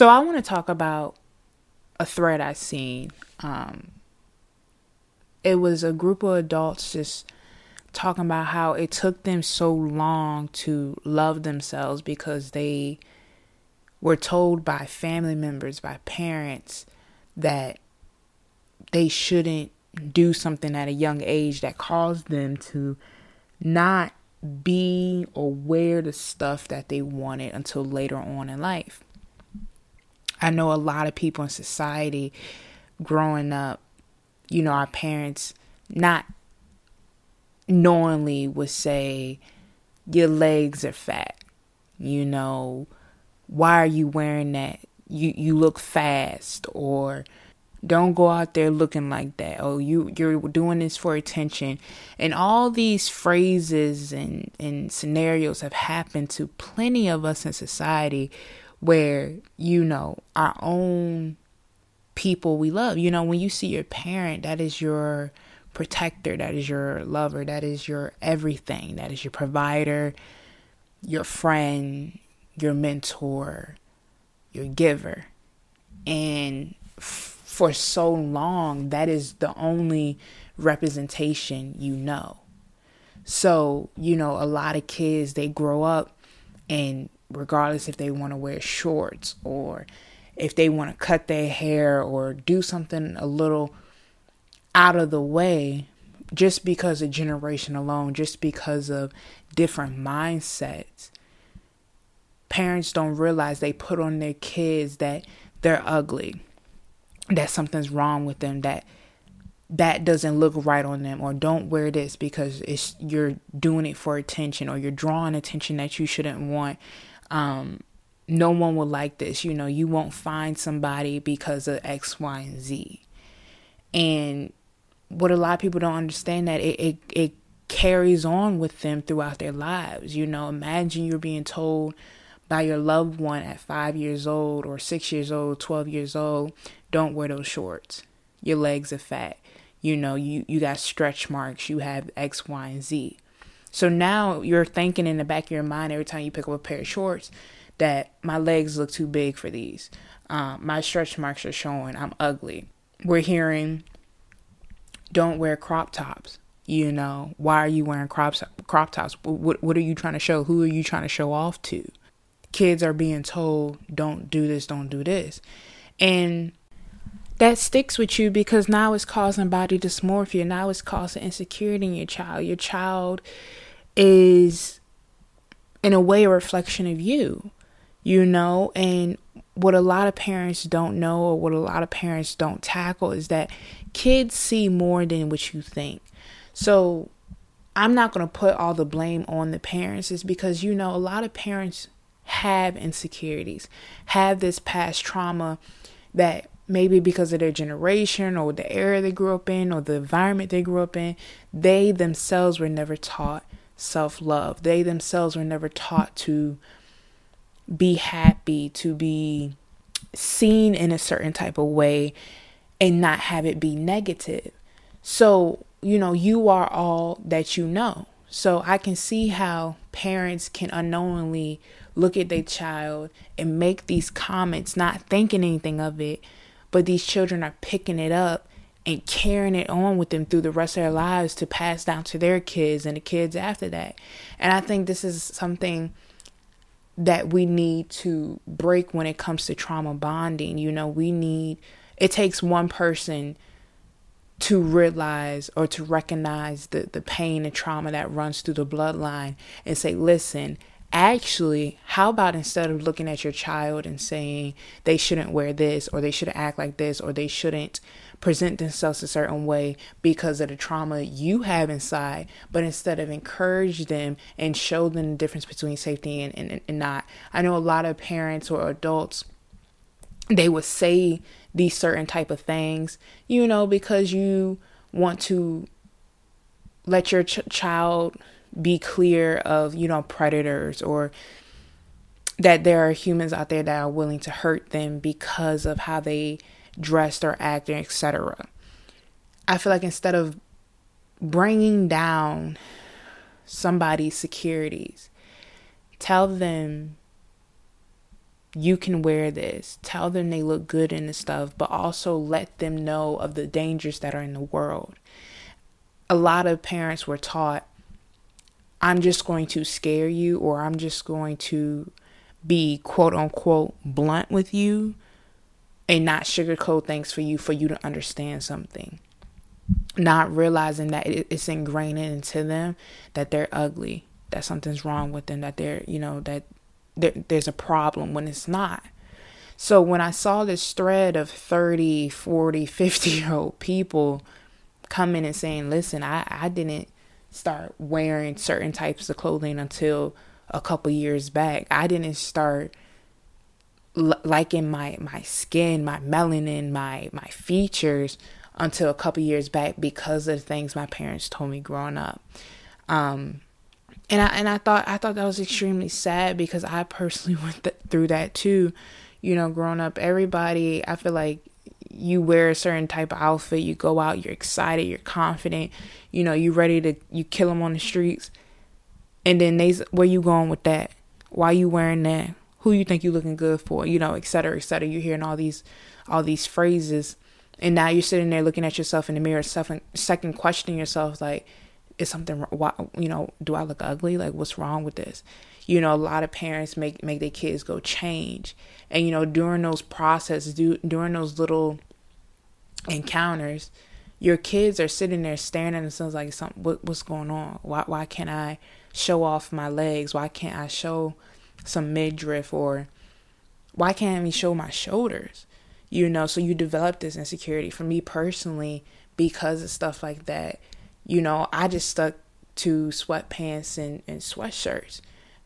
So I want to talk about a thread I seen. Um, it was a group of adults just talking about how it took them so long to love themselves because they were told by family members, by parents, that they shouldn't do something at a young age that caused them to not be or wear the stuff that they wanted until later on in life. I know a lot of people in society growing up, you know, our parents not knowingly would say, Your legs are fat. You know, why are you wearing that? You you look fast or don't go out there looking like that. Oh, you you're doing this for attention. And all these phrases and, and scenarios have happened to plenty of us in society where, you know, our own people we love. You know, when you see your parent, that is your protector, that is your lover, that is your everything, that is your provider, your friend, your mentor, your giver. And for so long, that is the only representation you know. So, you know, a lot of kids, they grow up and regardless if they want to wear shorts or if they want to cut their hair or do something a little out of the way, just because of generation alone, just because of different mindsets, parents don't realize they put on their kids that they're ugly that something's wrong with them that that doesn't look right on them or don't wear this because it's you're doing it for attention or you're drawing attention that you shouldn't want um, no one will like this you know you won't find somebody because of x y and z and what a lot of people don't understand that it, it, it carries on with them throughout their lives you know imagine you're being told by your loved one at five years old or six years old 12 years old don't wear those shorts. Your legs are fat. You know, you, you got stretch marks. You have X, Y, and Z. So now you're thinking in the back of your mind every time you pick up a pair of shorts that my legs look too big for these. Um, my stretch marks are showing. I'm ugly. We're hearing, don't wear crop tops. You know, why are you wearing crop, crop tops? What, what are you trying to show? Who are you trying to show off to? Kids are being told, don't do this, don't do this. And that sticks with you because now it's causing body dysmorphia. Now it's causing insecurity in your child. Your child is, in a way, a reflection of you, you know? And what a lot of parents don't know or what a lot of parents don't tackle is that kids see more than what you think. So I'm not going to put all the blame on the parents, is because, you know, a lot of parents have insecurities, have this past trauma that maybe because of their generation or the era they grew up in or the environment they grew up in, they themselves were never taught self love. They themselves were never taught to be happy, to be seen in a certain type of way and not have it be negative. So, you know, you are all that you know. So I can see how parents can unknowingly look at their child and make these comments, not thinking anything of it, but these children are picking it up and carrying it on with them through the rest of their lives to pass down to their kids and the kids after that. And I think this is something that we need to break when it comes to trauma bonding. You know, we need, it takes one person to realize or to recognize the, the pain and trauma that runs through the bloodline and say, listen, actually, how about instead of looking at your child and saying they shouldn't wear this or they shouldn't act like this or they shouldn't present themselves a certain way because of the trauma you have inside, but instead of encourage them and show them the difference between safety and, and, and not. I know a lot of parents or adults, they would say these certain type of things, you know, because you want to let your ch- child be clear of, you know, predators or that there are humans out there that are willing to hurt them because of how they dressed or acted, etc. I feel like instead of bringing down somebody's securities, tell them you can wear this. Tell them they look good in the stuff, but also let them know of the dangers that are in the world. A lot of parents were taught, I'm just going to scare you, or I'm just going to be quote unquote blunt with you and not sugarcoat things for you for you to understand something. Not realizing that it's ingrained into them that they're ugly, that something's wrong with them, that they're, you know, that there's a problem when it's not. So when I saw this thread of 30, 40, 50 year old people coming and saying, listen, I, I didn't start wearing certain types of clothing until a couple years back. I didn't start liking my, my skin, my melanin, my, my features until a couple years back because of things my parents told me growing up. Um, and I and I thought I thought that was extremely sad because I personally went th- through that too. You know, growing up, everybody I feel like you wear a certain type of outfit, you go out, you're excited, you're confident, you know, You're ready to you kill them on the streets, and then they where you going with that? Why you wearing that? Who you think you looking good for? You know, et cetera, et cetera. You're hearing all these all these phrases, and now you're sitting there looking at yourself in the mirror, second second questioning yourself like is something why you know do i look ugly like what's wrong with this you know a lot of parents make make their kids go change and you know during those processes do, during those little encounters your kids are sitting there staring at themselves like something what, what's going on? Why why can't i show off my legs? Why can't i show some midriff or why can't i show my shoulders? You know so you develop this insecurity. For me personally because of stuff like that you know, I just stuck to sweatpants and, and sweatshirts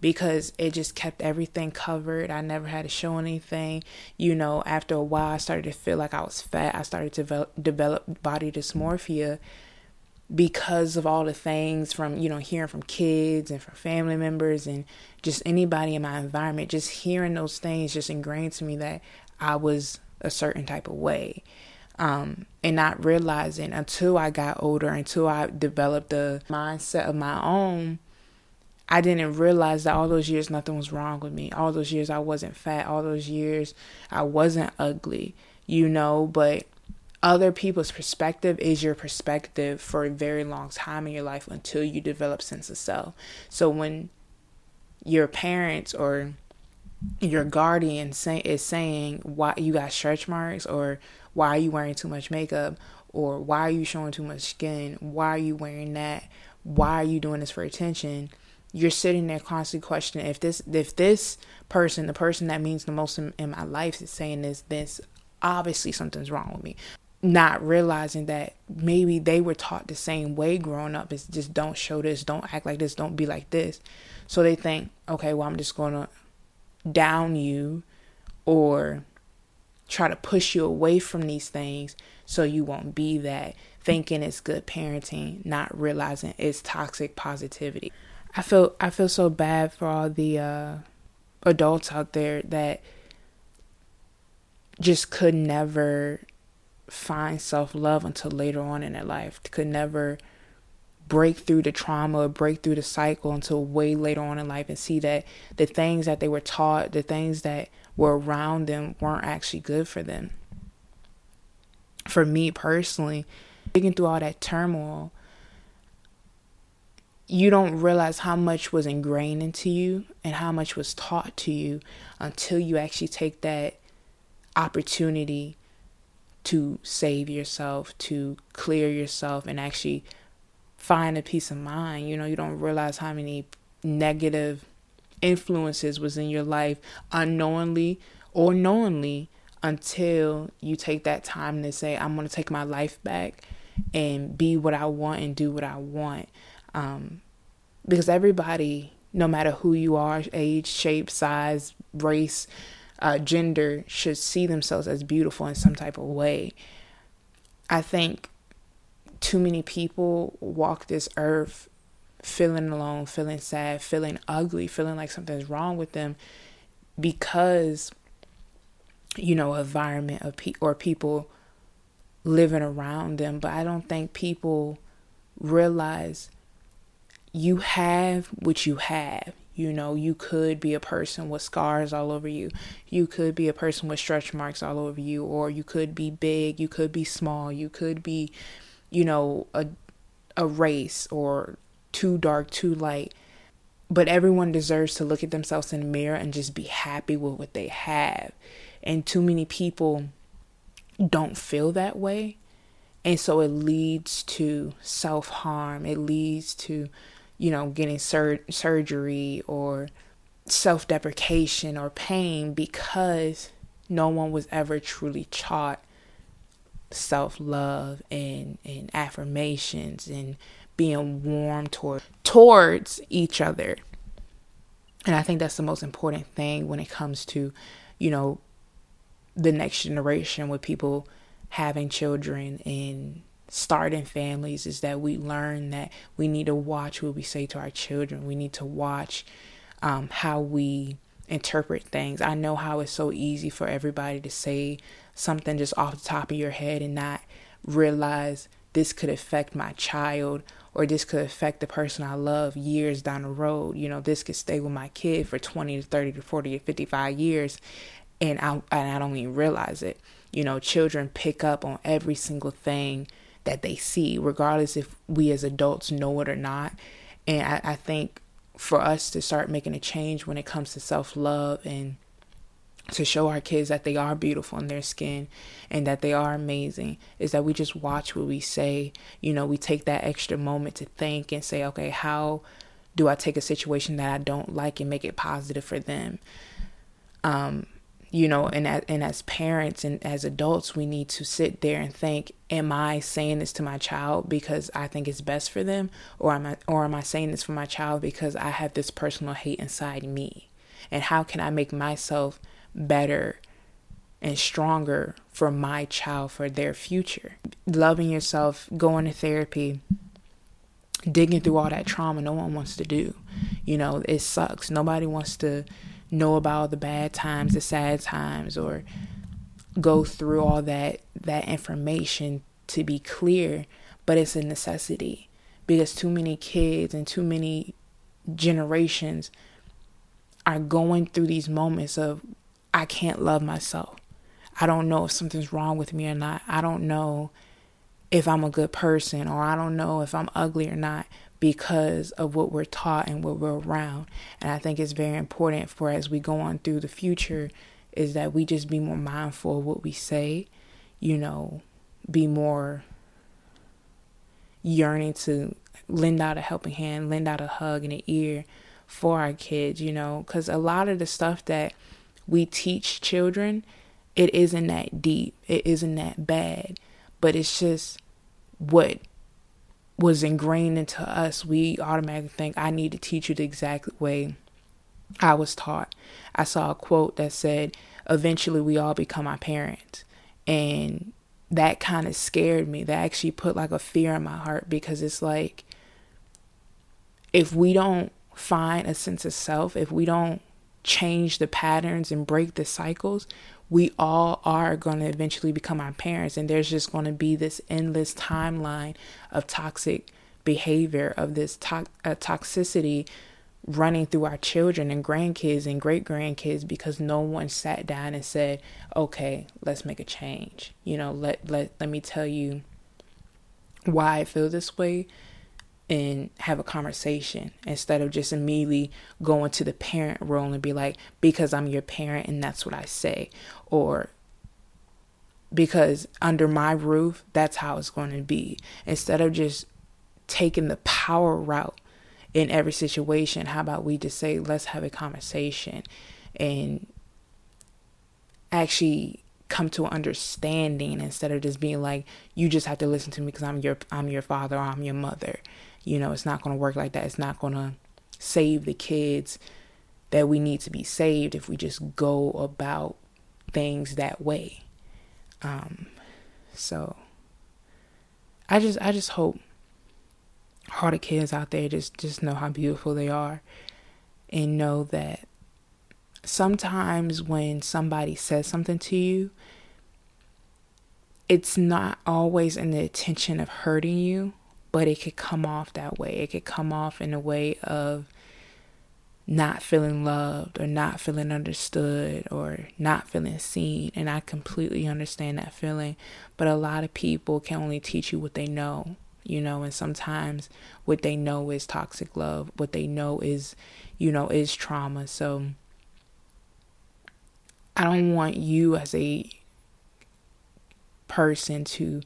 because it just kept everything covered. I never had to show anything. You know, after a while, I started to feel like I was fat. I started to develop, develop body dysmorphia because of all the things from, you know, hearing from kids and from family members and just anybody in my environment. Just hearing those things just ingrained to me that I was a certain type of way um, and not realizing until I got older, until I developed a mindset of my own, I didn't realize that all those years nothing was wrong with me. All those years I wasn't fat. All those years I wasn't ugly, you know. But other people's perspective is your perspective for a very long time in your life until you develop sense of self. So when your parents or your guardian say, is saying why you got stretch marks or why are you wearing too much makeup? Or why are you showing too much skin? Why are you wearing that? Why are you doing this for attention? You're sitting there constantly questioning if this if this person, the person that means the most in, in my life, is saying this, this obviously something's wrong with me. Not realizing that maybe they were taught the same way growing up is just don't show this, don't act like this, don't be like this. So they think, okay, well, I'm just to down you or try to push you away from these things so you won't be that thinking it's good parenting not realizing it's toxic positivity i feel i feel so bad for all the uh, adults out there that just could never find self-love until later on in their life could never break through the trauma break through the cycle until way later on in life and see that the things that they were taught the things that were around them weren't actually good for them. For me personally, digging through all that turmoil, you don't realize how much was ingrained into you and how much was taught to you until you actually take that opportunity to save yourself, to clear yourself, and actually find a peace of mind. You know, you don't realize how many negative influences was in your life unknowingly or knowingly until you take that time to say, I'm going to take my life back and be what I want and do what I want. Um, because everybody, no matter who you are, age, shape, size, race, uh, gender, should see themselves as beautiful in some type of way. I think too many people walk this earth feeling alone, feeling sad, feeling ugly, feeling like something's wrong with them because you know environment of pe- or people living around them but i don't think people realize you have what you have You know, you could be a person with scars all over you. You could be a person with stretch marks all over you, or you could be big, you could be small, you could be, you know, a a race or too dark, too light. But everyone deserves to look at themselves in the mirror and just be happy with what they have. And too many people don't feel that way. And so it leads to self harm. It leads to, you know, getting sur- surgery or self deprecation or pain because no one was ever truly taught self love and, and affirmations and being warm toward towards each other. And I think that's the most important thing when it comes to, you know, the next generation with people having children and starting families is that we learn that we need to watch what we say to our children. We need to watch um, how we interpret things. I know how it's so easy for everybody to say something just off the top of your head and not realize this could affect my child or this could affect the person I love years down the road. You know, this could stay with my kid for 20 to 30 to 40 to 55 years and I, and I don't even realize it. You know, children pick up on every single thing that they see, regardless if we as adults know it or not. And I, I think for us to start making a change when it comes to self love and to show our kids that they are beautiful in their skin and that they are amazing is that we just watch what we say. You know, we take that extra moment to think and say, okay, how do I take a situation that I don't like and make it positive for them? Um, you know and as, and as parents and as adults we need to sit there and think am i saying this to my child because i think it's best for them? Or am i or am i saying this for my child because i have this personal hate inside me? And how can i make myself better and stronger for my child for their future? Loving yourself going to therapy digging through all that trauma no one wants to do. You know it sucks. Nobody wants to know about the bad times, the sad times, or go through all that that information to be clear, but it's a necessity because too many kids and too many generations are going through these moments of I can't love myself. I don't know if something's wrong with me or not. I don't know if I'm a good person or I don't know if I'm ugly or not because of what we're taught and what we're around. And I think it's very important for as we go on through the future is that we just be more mindful of what we say, you know, be more yearning to lend out a helping hand, lend out a hug and an ear for our kids, you know, because a lot of the stuff that we teach children, it isn't that deep, it isn't that bad, but it's just what was ingrained into us, we automatically think, I need to teach you the exact way I was taught. I saw a quote that said, Eventually we all become our parents. And that kind of scared me. That actually put like a fear in my heart because it's like, if we don't find a sense of self, if we don't change the patterns and break the cycles, we all are going to eventually become our parents and there's just going to be this endless timeline of toxic behavior of this to- uh, toxicity running through our children and grandkids and great grandkids because no one sat down and said okay let's make a change. You know let let let me tell you why i feel this way and have a conversation instead of just immediately going to the parent role and be like, because I'm your parent and that's what I say, or because under my roof, that's how it's going to be. Instead of just taking the power route in every situation, how about we just say, let's have a conversation and actually come to an understanding instead of just being like you just have to listen to me because I'm your I'm your father or I'm your mother you know, it's not going to work like that. It's not going to save the kids that we need to be saved if we just go about things that way. Um, so I just I just hope the kids out there just just know how beautiful they are and know that sometimes when somebody says something to you it's not always in the intention of hurting you but it could come off that way. It could come off in a way of not feeling loved or not feeling understood or not feeling seen. And I completely understand that feeling. But a lot of people can only teach you what they know, you know, and sometimes what they know is toxic love, what they know is, you know, is trauma. So I don't want you as a person to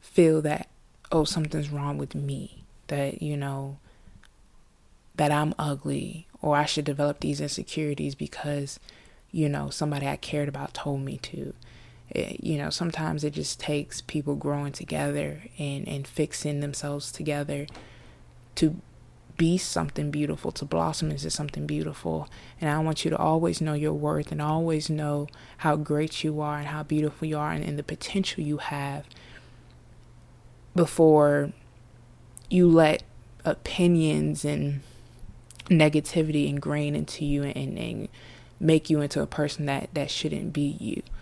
feel that, oh, something's wrong with me, that, you know, that I'm ugly or I should develop these insecurities because, you know, somebody I cared about told me to. It, you know, sometimes it just takes people growing together and, and fixing themselves together to be something beautiful, to blossom into something beautiful. And I want you to always know your worth and always know how great you are and how beautiful you are and, and the potential you have before you let opinions and negativity ingrain into you and, and make you into a person that that shouldn't be you